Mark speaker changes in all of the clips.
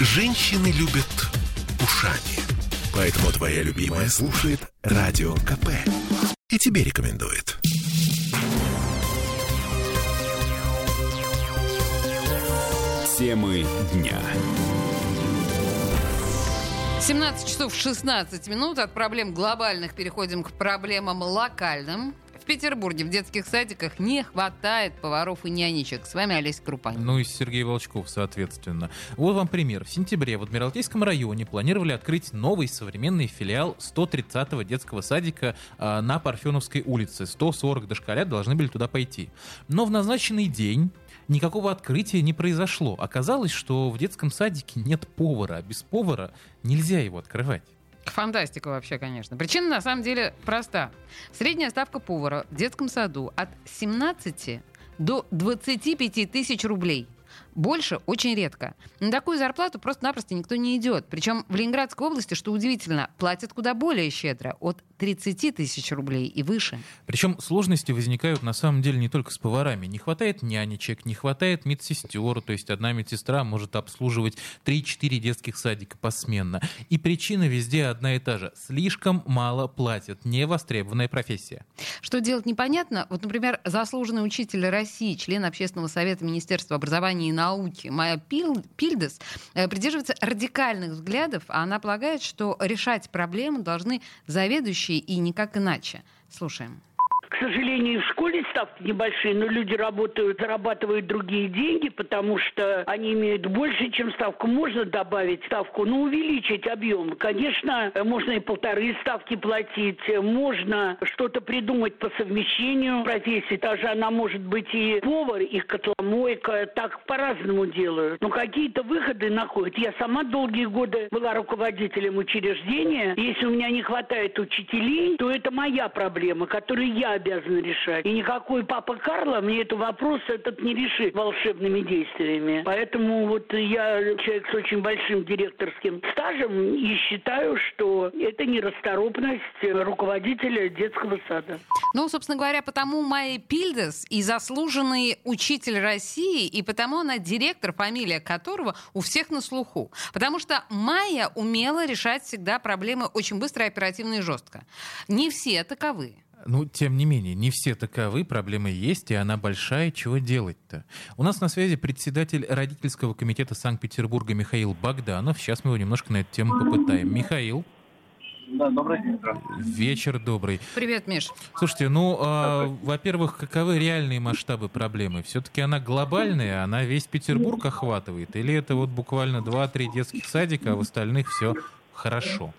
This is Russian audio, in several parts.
Speaker 1: Женщины любят ушами. Поэтому твоя любимая слушает Радио КП. И тебе рекомендует. Темы дня.
Speaker 2: 17 часов 16 минут. От проблем глобальных переходим к проблемам локальным. Петербурге в детских садиках не хватает поваров и нянечек. С вами Олеся Крупанин.
Speaker 3: Ну и Сергей Волчков, соответственно. Вот вам пример. В сентябре в Адмиралтейском районе планировали открыть новый современный филиал 130-го детского садика э, на Парфеновской улице. 140 дошколят должны были туда пойти. Но в назначенный день никакого открытия не произошло. Оказалось, что в детском садике нет повара, а без повара нельзя его открывать.
Speaker 2: Фантастика вообще, конечно. Причина на самом деле проста. Средняя ставка повара в детском саду от 17 до 25 тысяч рублей – больше очень редко. На такую зарплату просто-напросто никто не идет. Причем в Ленинградской области, что удивительно, платят куда более щедро, от 30 тысяч рублей и выше.
Speaker 3: Причем сложности возникают на самом деле не только с поварами. Не хватает нянечек, не хватает медсестер, то есть одна медсестра может обслуживать 3-4 детских садика посменно. И причина везде одна и та же. Слишком мало платят. Невостребованная профессия.
Speaker 2: Что делать непонятно. Вот, например, заслуженный учитель России, член Общественного совета Министерства образования и науки науки Майя Пильдес э, придерживается радикальных взглядов, а она полагает, что решать проблему должны заведующие и никак иначе. Слушаем.
Speaker 4: К сожалению, в школе ставки небольшие, но люди работают, зарабатывают другие деньги, потому что они имеют больше, чем ставку. Можно добавить ставку, но увеличить объем. Конечно, можно и полторы ставки платить, можно что-то придумать по совмещению профессии. Даже она может быть и повар, и котломойка. Так по-разному делают. Но какие-то выходы находят. Я сама долгие годы была руководителем учреждения. Если у меня не хватает учителей, то это моя проблема, которую я обязаны решать. И никакой папа Карло мне этот вопрос этот не решит волшебными действиями. Поэтому вот я человек с очень большим директорским стажем и считаю, что это нерасторопность руководителя детского сада.
Speaker 2: Ну, собственно говоря, потому Майя Пильдес и заслуженный учитель России, и потому она директор, фамилия которого у всех на слуху. Потому что Майя умела решать всегда проблемы очень быстро, оперативно и жестко. Не все таковы.
Speaker 3: Ну, тем не менее, не все таковы, проблемы есть, и она большая, чего делать-то? У нас на связи председатель родительского комитета Санкт-Петербурга Михаил Богданов. Сейчас мы его немножко на эту тему попытаем. Михаил.
Speaker 5: Да, добрый день.
Speaker 3: Вечер добрый.
Speaker 2: Привет, Миш.
Speaker 3: Слушайте, ну, э, во-первых, каковы реальные масштабы проблемы? Все-таки она глобальная, она весь Петербург охватывает? Или это вот буквально 2-3 детских садика, а в остальных все хорошо?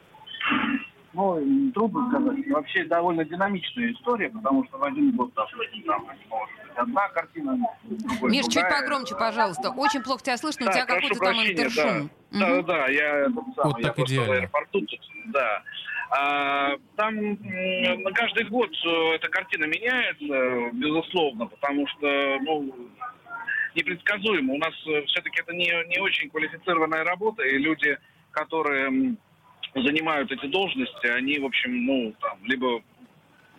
Speaker 5: Ну, трудно сказать. Вообще довольно динамичная история, потому что в один год, допустим, там может быть одна картина, другой
Speaker 2: Миш, чуть погромче, пожалуйста. Очень плохо тебя слышно, да, у тебя какой-то там интершум.
Speaker 5: Да, да, да, я,
Speaker 3: сам, вот
Speaker 5: я
Speaker 3: так идеально. в
Speaker 5: аэропорту тут, да. А, там на каждый год э, эта картина меняется, безусловно, потому что, ну, непредсказуемо. У нас э, все-таки это не, не очень квалифицированная работа, и люди, которые занимают эти должности, они, в общем, ну, там, либо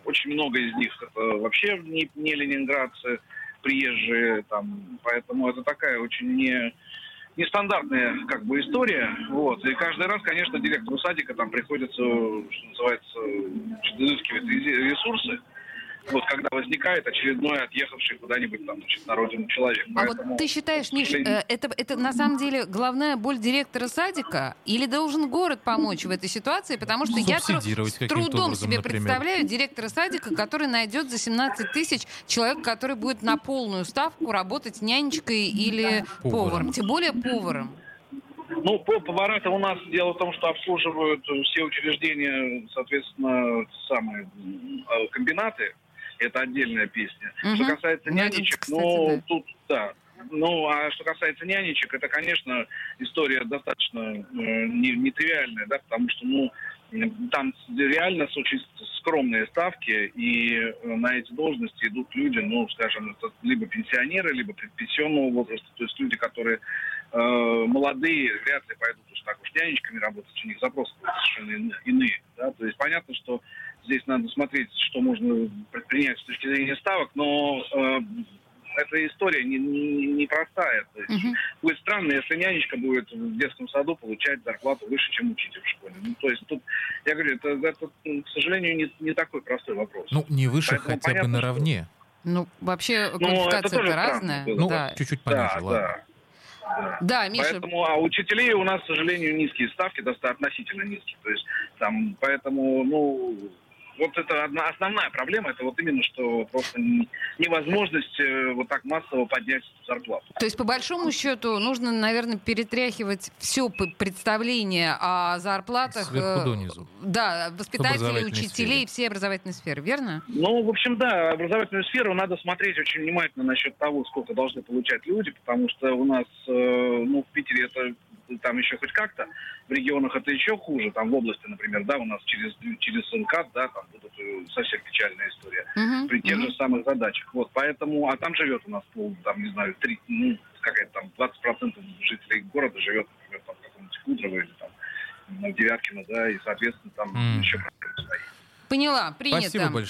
Speaker 5: очень много из них это вообще не, не ленинградцы, приезжие, там, поэтому это такая очень не, нестандартная как бы история, вот, и каждый раз, конечно, директору садика там приходится, что называется, изыскивать ресурсы, вот когда возникает очередной отъехавший куда-нибудь там, значит, на родину человек.
Speaker 2: А Поэтому, вот ты считаешь, Миш, э, это, это на самом деле главная боль директора садика? Или должен город помочь в этой ситуации? Потому что я тру- с трудом образом, себе например. представляю директора садика, который найдет за 17 тысяч человек, который будет на полную ставку работать нянечкой или поваром. поваром. Тем более поваром.
Speaker 5: Ну, повара-то у нас дело в том, что обслуживают все учреждения, соответственно, самые э, комбинаты это отдельная песня. Угу. Что касается ну, нянечек, кстати, ну, да. тут, да. Ну, а что касается нянечек, это, конечно, история достаточно э, нетривиальная, да, потому что, ну, там реально очень скромные ставки, и э, на эти должности идут люди, ну, скажем, это либо пенсионеры, либо предпенсионного возраста, то есть люди, которые э, молодые, вряд ли пойдут уж так уж нянечками работать, у них запросы совершенно иные, да, то есть понятно, что здесь надо смотреть, что можно предпринять с точки зрения ставок, но э, эта история не, не, непростая. То есть
Speaker 2: Мгм.
Speaker 5: будет странно, если нянечка будет в детском саду получать зарплату выше, чем учитель в школе. Ну, то есть тут, я говорю, это, это, к сожалению, не, не такой простой вопрос.
Speaker 3: Ну, не выше,
Speaker 5: Поэтому
Speaker 3: хотя бы
Speaker 5: понятно, что-
Speaker 3: наравне.
Speaker 2: Ну, вообще,
Speaker 5: Ну, это
Speaker 2: квалификация
Speaker 5: тоже
Speaker 2: это
Speaker 5: странно
Speaker 2: разная.
Speaker 3: Ну,
Speaker 2: да.
Speaker 3: чуть-чуть
Speaker 5: да,
Speaker 3: пониже, ладно.
Speaker 5: да. Да.
Speaker 2: Миша,
Speaker 5: Поэтому, а учителей у нас, к сожалению, низкие ставки, достаточно относительно низкие. То есть там, поэтому, ну, вот это одна основная проблема, это вот именно, что просто не- невозможность э, вот так массово поднять зарплату.
Speaker 2: То есть, по большому счету, нужно, наверное, перетряхивать все представление о зарплатах.
Speaker 3: Сверху
Speaker 2: э,
Speaker 3: донизу.
Speaker 2: Да, воспитателей, учителей,
Speaker 3: сфере.
Speaker 2: всей образовательной сферы, верно?
Speaker 5: Ну, в общем, да, образовательную сферу надо смотреть очень внимательно насчет того, сколько должны получать люди, потому что у нас, э, ну, в Питере это там еще хоть как-то, в регионах это еще хуже, там в области, например, да, у нас через, через МКАД, да, там будут совсем печальная история.
Speaker 2: Мгм,
Speaker 5: при тех
Speaker 2: мгм.
Speaker 5: же самых задачах. Вот, поэтому, а там живет у нас, пол, там, не знаю, три, ну, какая-то там 20% жителей города живет, например, там, в каком-нибудь Кудрово или там, ну, Девяткино, да, и, соответственно, там
Speaker 3: М.
Speaker 5: еще проблемы стоит.
Speaker 2: Поняла, принято.
Speaker 3: Спасибо большое.